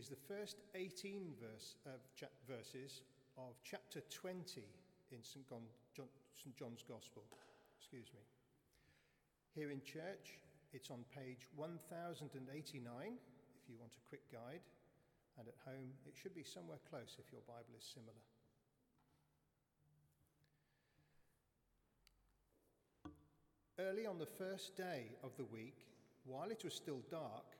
is the first 18 verse, uh, cha- verses of chapter 20 in St. John, St. John's Gospel. Excuse me. Here in church, it's on page 1089 if you want a quick guide, and at home, it should be somewhere close if your Bible is similar. Early on the first day of the week, while it was still dark,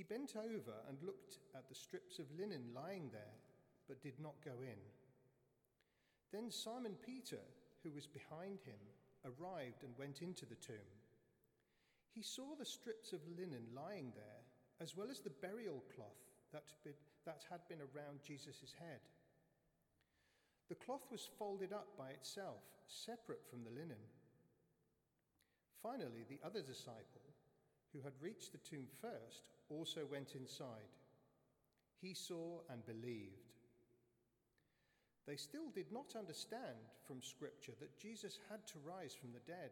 He bent over and looked at the strips of linen lying there, but did not go in. Then Simon Peter, who was behind him, arrived and went into the tomb. He saw the strips of linen lying there, as well as the burial cloth that, had been around Jesus' head. The cloth was folded up by itself, separate from the linen. Finally, the other disciple, who had reached the tomb first, also went inside. He saw and believed. They still did not understand from Scripture that Jesus had to rise from the dead.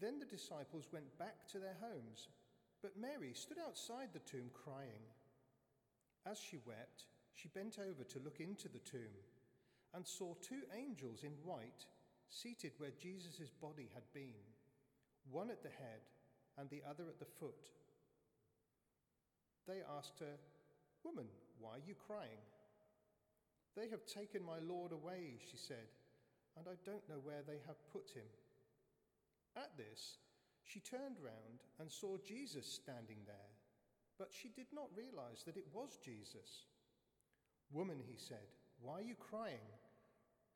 Then the disciples went back to their homes, but Mary stood outside the tomb crying. As she wept, she bent over to look into the tomb and saw two angels in white seated where Jesus' body had been, one at the head and the other at the foot. They asked her, Woman, why are you crying? They have taken my Lord away, she said, and I don't know where they have put him. At this, she turned round and saw Jesus standing there, but she did not realize that it was Jesus. Woman, he said, why are you crying?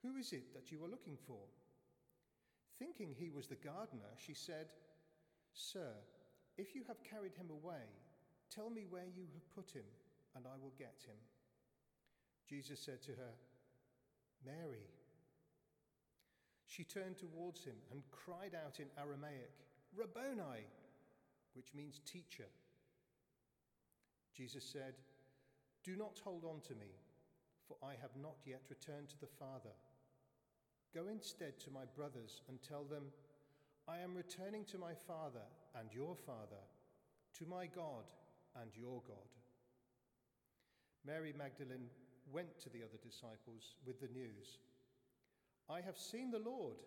Who is it that you are looking for? Thinking he was the gardener, she said, Sir, if you have carried him away, tell me where you have put him, and I will get him. Jesus said to her, Mary. She turned towards him and cried out in Aramaic, Rabboni, which means teacher. Jesus said, Do not hold on to me, for I have not yet returned to the Father. Go instead to my brothers and tell them, I am returning to my Father and your Father, to my God and your God. Mary Magdalene went to the other disciples with the news I have seen the Lord.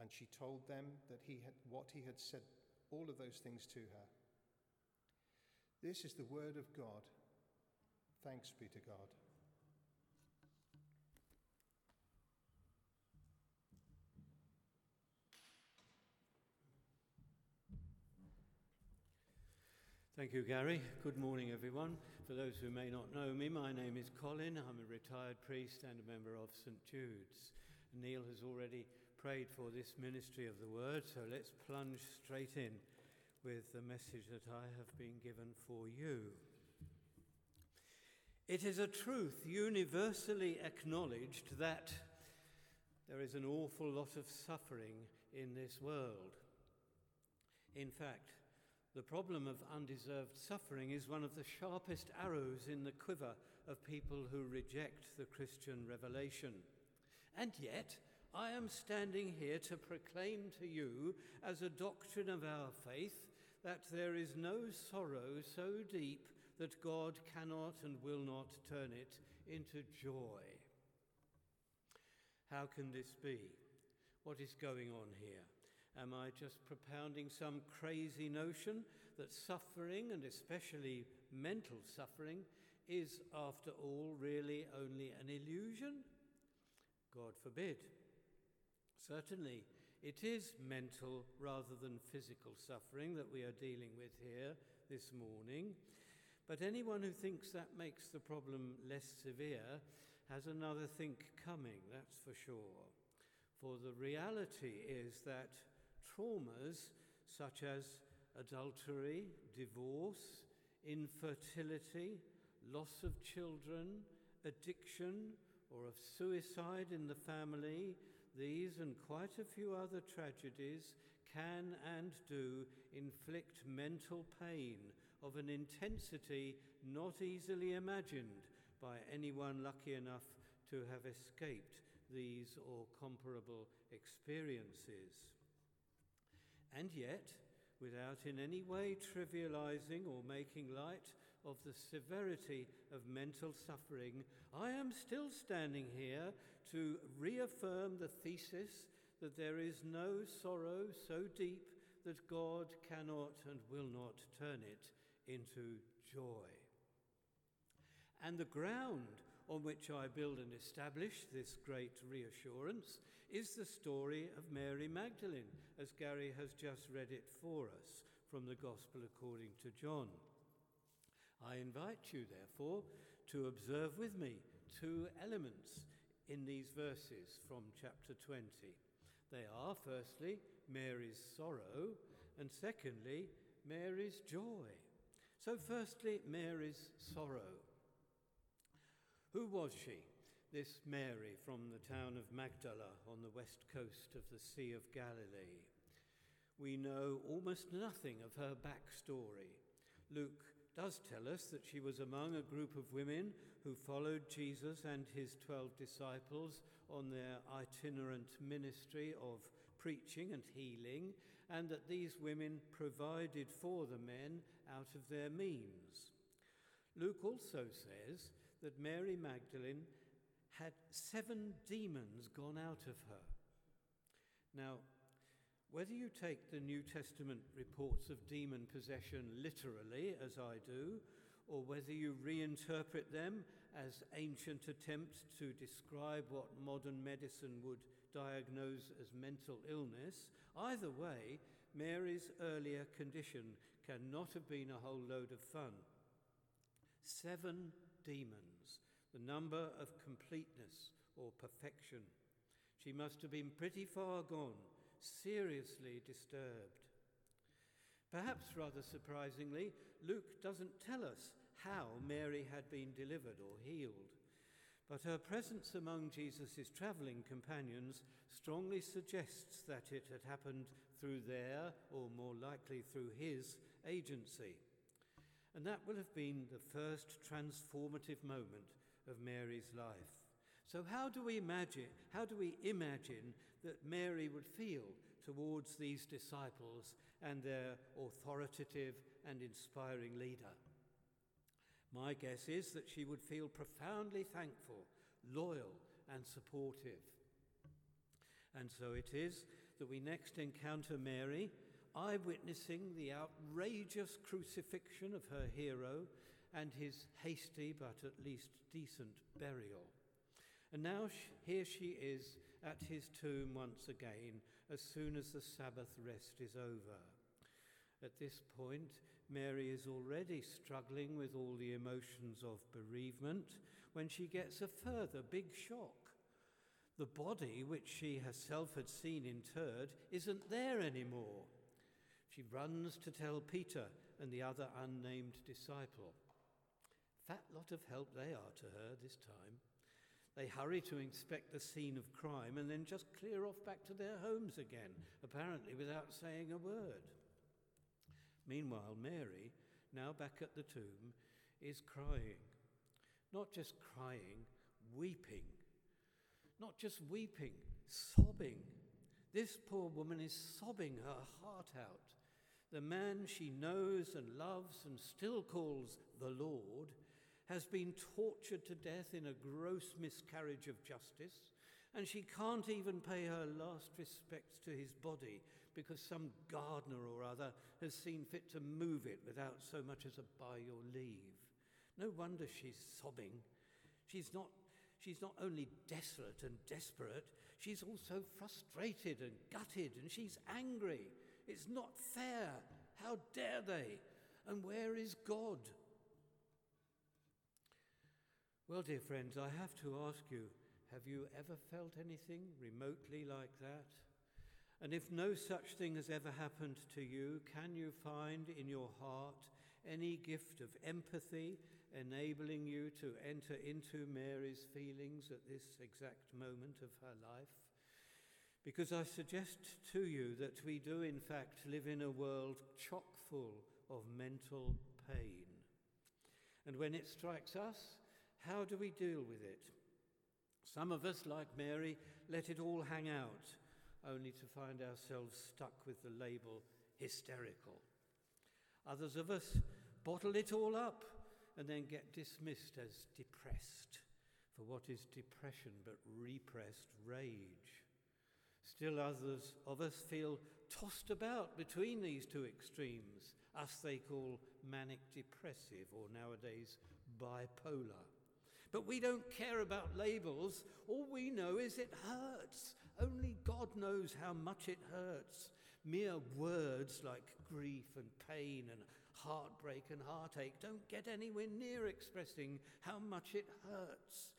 And she told them that he had, what he had said, all of those things to her. This is the word of God. Thanks be to God. Thank you, Gary. Good morning, everyone. For those who may not know me, my name is Colin. I'm a retired priest and a member of St. Jude's. Neil has already prayed for this ministry of the word, so let's plunge straight in with the message that I have been given for you. It is a truth universally acknowledged that there is an awful lot of suffering in this world. In fact, the problem of undeserved suffering is one of the sharpest arrows in the quiver of people who reject the Christian revelation. And yet, I am standing here to proclaim to you, as a doctrine of our faith, that there is no sorrow so deep that God cannot and will not turn it into joy. How can this be? What is going on here? Am I just propounding some crazy notion that suffering, and especially mental suffering, is, after all, really only an illusion? God forbid. Certainly, it is mental rather than physical suffering that we are dealing with here this morning. But anyone who thinks that makes the problem less severe has another think coming, that's for sure. For the reality is that traumas such as adultery, divorce, infertility, loss of children, addiction, or of suicide in the family, these and quite a few other tragedies can and do inflict mental pain of an intensity not easily imagined by anyone lucky enough to have escaped these or comparable experiences. And yet, without in any way trivializing or making light of the severity of mental suffering, I am still standing here to reaffirm the thesis that there is no sorrow so deep that God cannot and will not turn it into joy. And the ground on which I build and establish this great reassurance is the story of Mary Magdalene, as Gary has just read it for us from the Gospel according to John. I invite you, therefore, to observe with me two elements in these verses from chapter 20. They are, firstly, Mary's sorrow, and secondly, Mary's joy. So, firstly, Mary's sorrow. Who was she, this Mary from the town of Magdala on the west coast of the Sea of Galilee? We know almost nothing of her backstory. Luke does tell us that she was among a group of women who followed Jesus and his 12 disciples on their itinerant ministry of preaching and healing, and that these women provided for the men out of their means. Luke also says that Mary Magdalene had seven demons gone out of her. Now, whether you take the New Testament reports of demon possession literally, as I do, or whether you reinterpret them as ancient attempts to describe what modern medicine would diagnose as mental illness, either way, Mary's earlier condition cannot have been a whole load of fun. Seven demons, the number of completeness or perfection. She must have been pretty far gone seriously disturbed. Perhaps rather surprisingly, Luke doesn't tell us how Mary had been delivered or healed, but her presence among Jesus' travelling companions strongly suggests that it had happened through their, or more likely through his, agency. And that will have been the first transformative moment of Mary's life. So, how do we imagine, how do we imagine that Mary would feel towards these disciples and their authoritative and inspiring leader. My guess is that she would feel profoundly thankful, loyal, and supportive. And so it is that we next encounter Mary, eyewitnessing the outrageous crucifixion of her hero and his hasty but at least decent burial. And now here she is at his tomb once again as soon as the Sabbath rest is over. At this point, Mary is already struggling with all the emotions of bereavement when she gets a further big shock. The body which she herself had seen interred isn't there anymore. She runs to tell Peter and the other unnamed disciple. Fat lot of help they are to her this time. They hurry to inspect the scene of crime and then just clear off back to their homes again, apparently without saying a word. Meanwhile, Mary, now back at the tomb, is crying. Not just crying, weeping. Not just weeping, sobbing. This poor woman is sobbing her heart out. The man she knows and loves and still calls the Lord has been tortured to death in a gross miscarriage of justice, and she can't even pay her last respects to his body because some gardener or other has seen fit to move it without so much as a by your leave. No wonder she's sobbing. She's not, she's not only desolate and desperate, she's also frustrated and gutted, and she's angry. It's not fair. How dare they? And where is God? Well, dear friends, I have to ask you have you ever felt anything remotely like that? And if no such thing has ever happened to you, can you find in your heart any gift of empathy enabling you to enter into Mary's feelings at this exact moment of her life? Because I suggest to you that we do, in fact, live in a world chock full of mental pain. And when it strikes us, how do we deal with it? Some of us, like Mary, let it all hang out, only to find ourselves stuck with the label hysterical. Others of us bottle it all up and then get dismissed as depressed, for what is depression but repressed rage? Still others of us feel tossed about between these two extremes, us they call manic depressive or nowadays bipolar. But we don't care about labels. All we know is it hurts. Only God knows how much it hurts. Mere words like grief and pain and heartbreak and heartache don't get anywhere near expressing how much it hurts.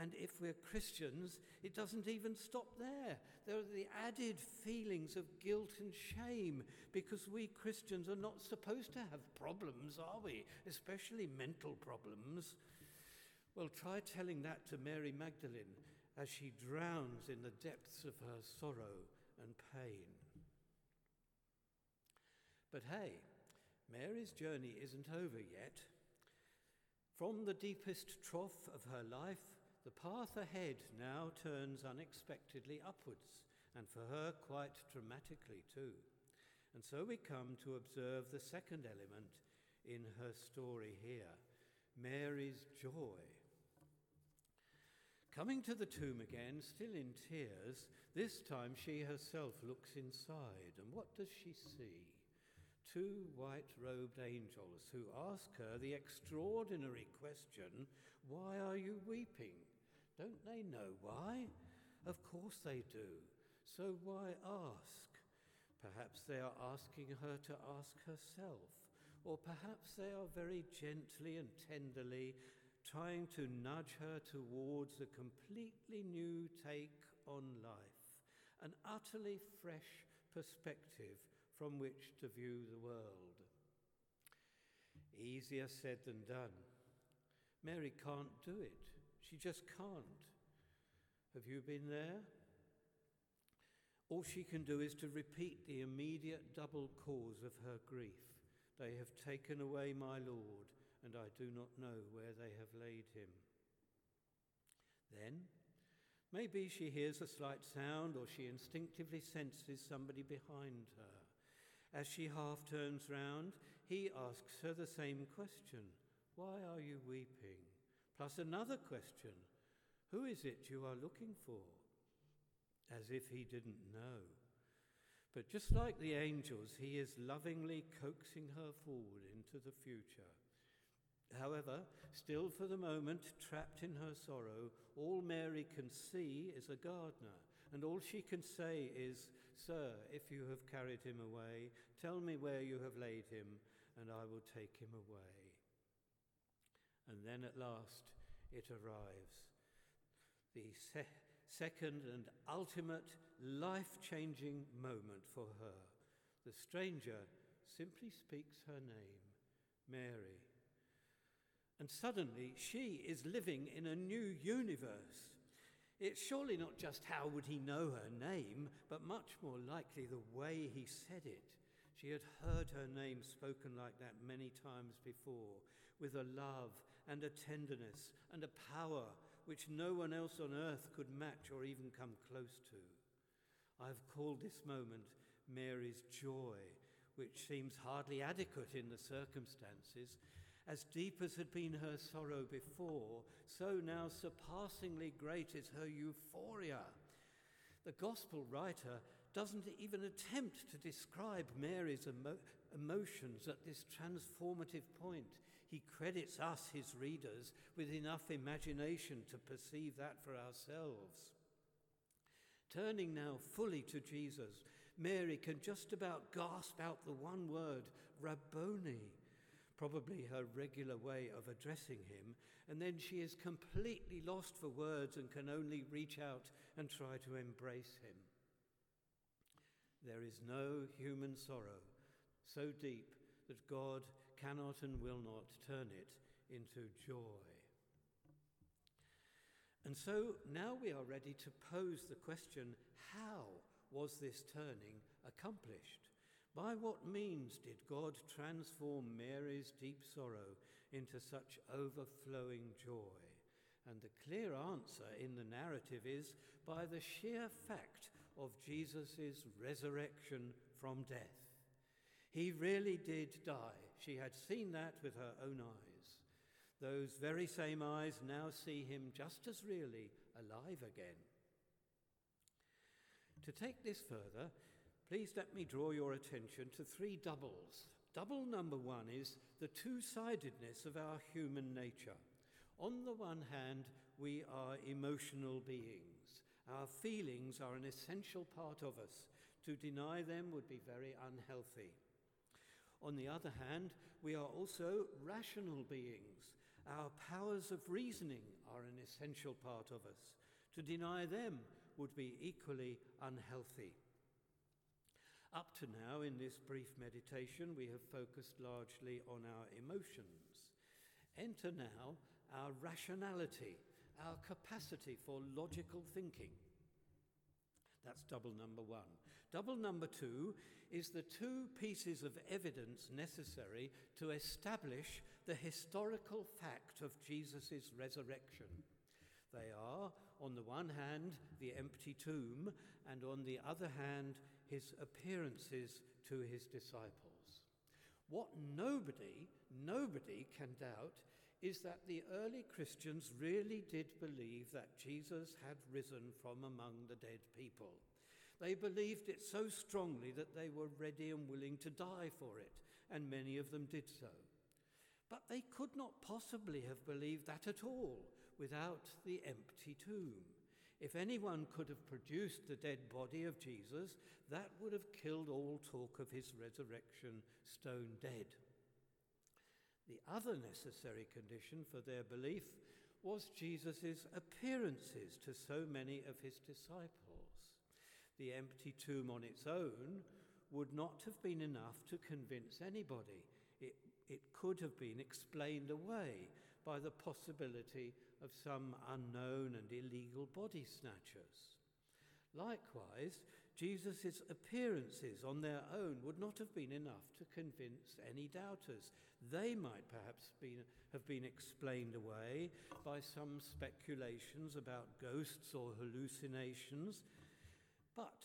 And if we're Christians, it doesn't even stop there. There are the added feelings of guilt and shame because we Christians are not supposed to have problems, are we? Especially mental problems. Well, try telling that to Mary Magdalene as she drowns in the depths of her sorrow and pain. But hey, Mary's journey isn't over yet. From the deepest trough of her life, the path ahead now turns unexpectedly upwards, and for her quite dramatically too. And so we come to observe the second element in her story here Mary's joy. Coming to the tomb again, still in tears, this time she herself looks inside, and what does she see? two white robed angels who ask her the extraordinary question, Why are you weeping? Don't they know why? Of course they do. So why ask? Perhaps they are asking her to ask herself, or perhaps they are very gently and tenderly trying to nudge her towards a completely new take on life, an utterly fresh perspective from which to view the world. Easier said than done. Mary can't do it. She just can't. Have you been there? All she can do is to repeat the immediate double cause of her grief. They have taken away my Lord, and I do not know where they have laid him. Then, maybe she hears a slight sound or she instinctively senses somebody behind her. As she half turns round, he asks her the same question Why are you weeping? Plus another question Who is it you are looking for? As if he didn't know. But just like the angels, he is lovingly coaxing her forward into the future. However, still for the moment, trapped in her sorrow, all Mary can see is a gardener, and all she can say is, Sir, if you have carried him away, tell me where you have laid him, and I will take him away. And then at last it arrives the se- second and ultimate life changing moment for her. The stranger simply speaks her name, Mary. And suddenly she is living in a new universe. It's surely not just how would he know her name, but much more likely the way he said it. She had heard her name spoken like that many times before, with a love and a tenderness and a power which no one else on earth could match or even come close to. I've called this moment Mary's joy, which seems hardly adequate in the circumstances, as deep as had been her sorrow before, so now surpassingly great is her euphoria. The gospel writer doesn't even attempt to describe Mary's emo- emotions at this transformative point. He credits us, his readers, with enough imagination to perceive that for ourselves. Turning now fully to Jesus, Mary can just about gasp out the one word, Rabboni, probably her regular way of addressing him, and then she is completely lost for words and can only reach out and try to embrace him. There is no human sorrow so deep that God cannot and will not turn it into joy. And so now we are ready to pose the question how was this turning accomplished? By what means did God transform Mary's deep sorrow into such overflowing joy? And the clear answer in the narrative is by the sheer fact of Jesus' resurrection from death. He really did die. She had seen that with her own eyes. Those very same eyes now see him just as really alive again. To take this further, please let me draw your attention to three doubles. Double number one is the two sidedness of our human nature. On the one hand, we are emotional beings. Our feelings are an essential part of us. To deny them would be very unhealthy. On the other hand, we are also rational beings. Our powers of reasoning are an essential part of us. To deny them would be equally unhealthy. Up to now, in this brief meditation, we have focused largely on our emotions. Enter now our rationality, our capacity for logical thinking. That's double number one. Double number two is the two pieces of evidence necessary to establish the historical fact of Jesus' resurrection. They are, on the one hand, the empty tomb, and on the other hand, his appearances to his disciples. What nobody, nobody can doubt is that the early Christians really did believe that Jesus had risen from among the dead people. They believed it so strongly that they were ready and willing to die for it, and many of them did so. But they could not possibly have believed that at all without the empty tomb. If anyone could have produced the dead body of Jesus, that would have killed all talk of his resurrection stone dead. The other necessary condition for their belief was Jesus' appearances to so many of his disciples. The empty tomb on its own would not have been enough to convince anybody. It, it could have been explained away by the possibility of some unknown and illegal body snatchers. Likewise, Jesus' appearances on their own would not have been enough to convince any doubters. They might perhaps been, have been explained away by some speculations about ghosts or hallucinations. But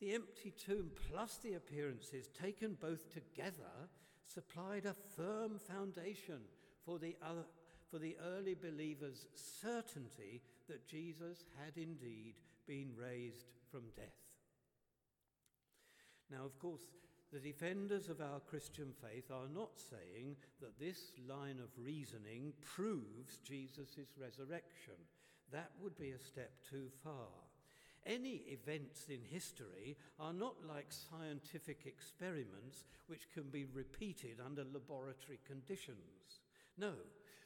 the empty tomb plus the appearances, taken both together, supplied a firm foundation for the other for the early believers' certainty that Jesus had indeed been raised from death. Now, of course, the defenders of our Christian faith are not saying that this line of reasoning proves Jesus' resurrection. That would be a step too far. Any events in history are not like scientific experiments which can be repeated under laboratory conditions. No,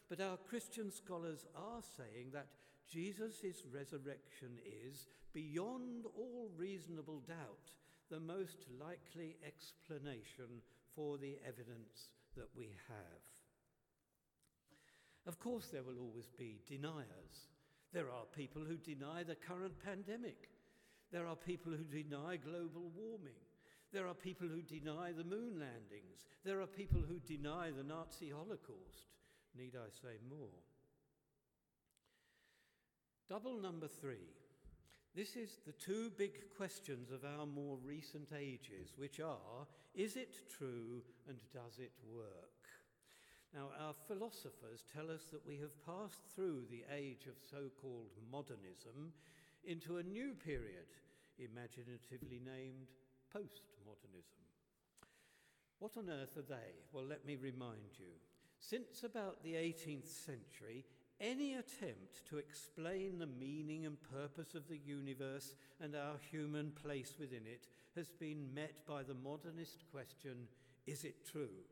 but our Christian scholars are saying that Jesus' resurrection is, beyond all reasonable doubt, the most likely explanation for the evidence that we have. Of course, there will always be deniers. There are people who deny the current pandemic. There are people who deny global warming. There are people who deny the moon landings. There are people who deny the Nazi Holocaust. Need I say more? Double number three. This is the two big questions of our more recent ages, which are is it true and does it work? Now, our philosophers tell us that we have passed through the age of so called modernism into a new period, imaginatively named postmodernism. What on earth are they? Well, let me remind you. Since about the 18th century, any attempt to explain the meaning and purpose of the universe and our human place within it has been met by the modernist question is it true?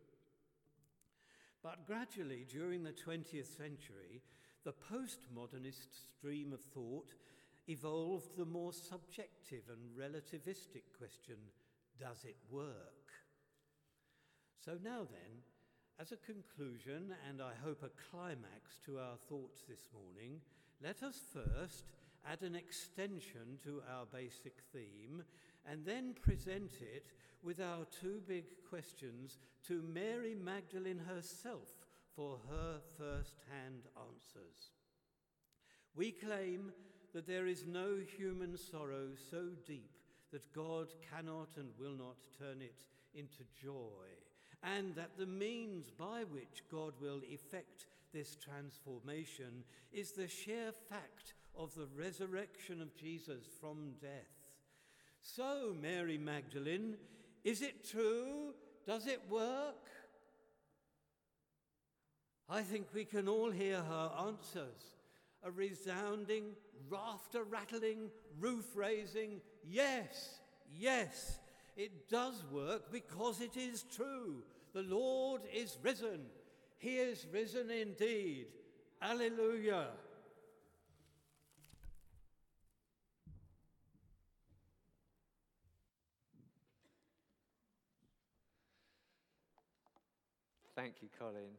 But gradually, during the 20th century, the postmodernist stream of thought evolved the more subjective and relativistic question does it work? So now then, As a conclusion, and I hope a climax to our thoughts this morning, let us first add an extension to our basic theme and then present it with our two big questions to Mary Magdalene herself for her first hand answers. We claim that there is no human sorrow so deep that God cannot and will not turn it into joy, and that the means by which God will effect this transformation is the sheer fact of the resurrection of Jesus from death. So, Mary Magdalene, is it true? Does it work? I think we can all hear her answers a resounding, rafter rattling, roof raising yes, yes. It does work because it is true. The Lord is risen. He is risen indeed. Alleluia. Thank you, Colin.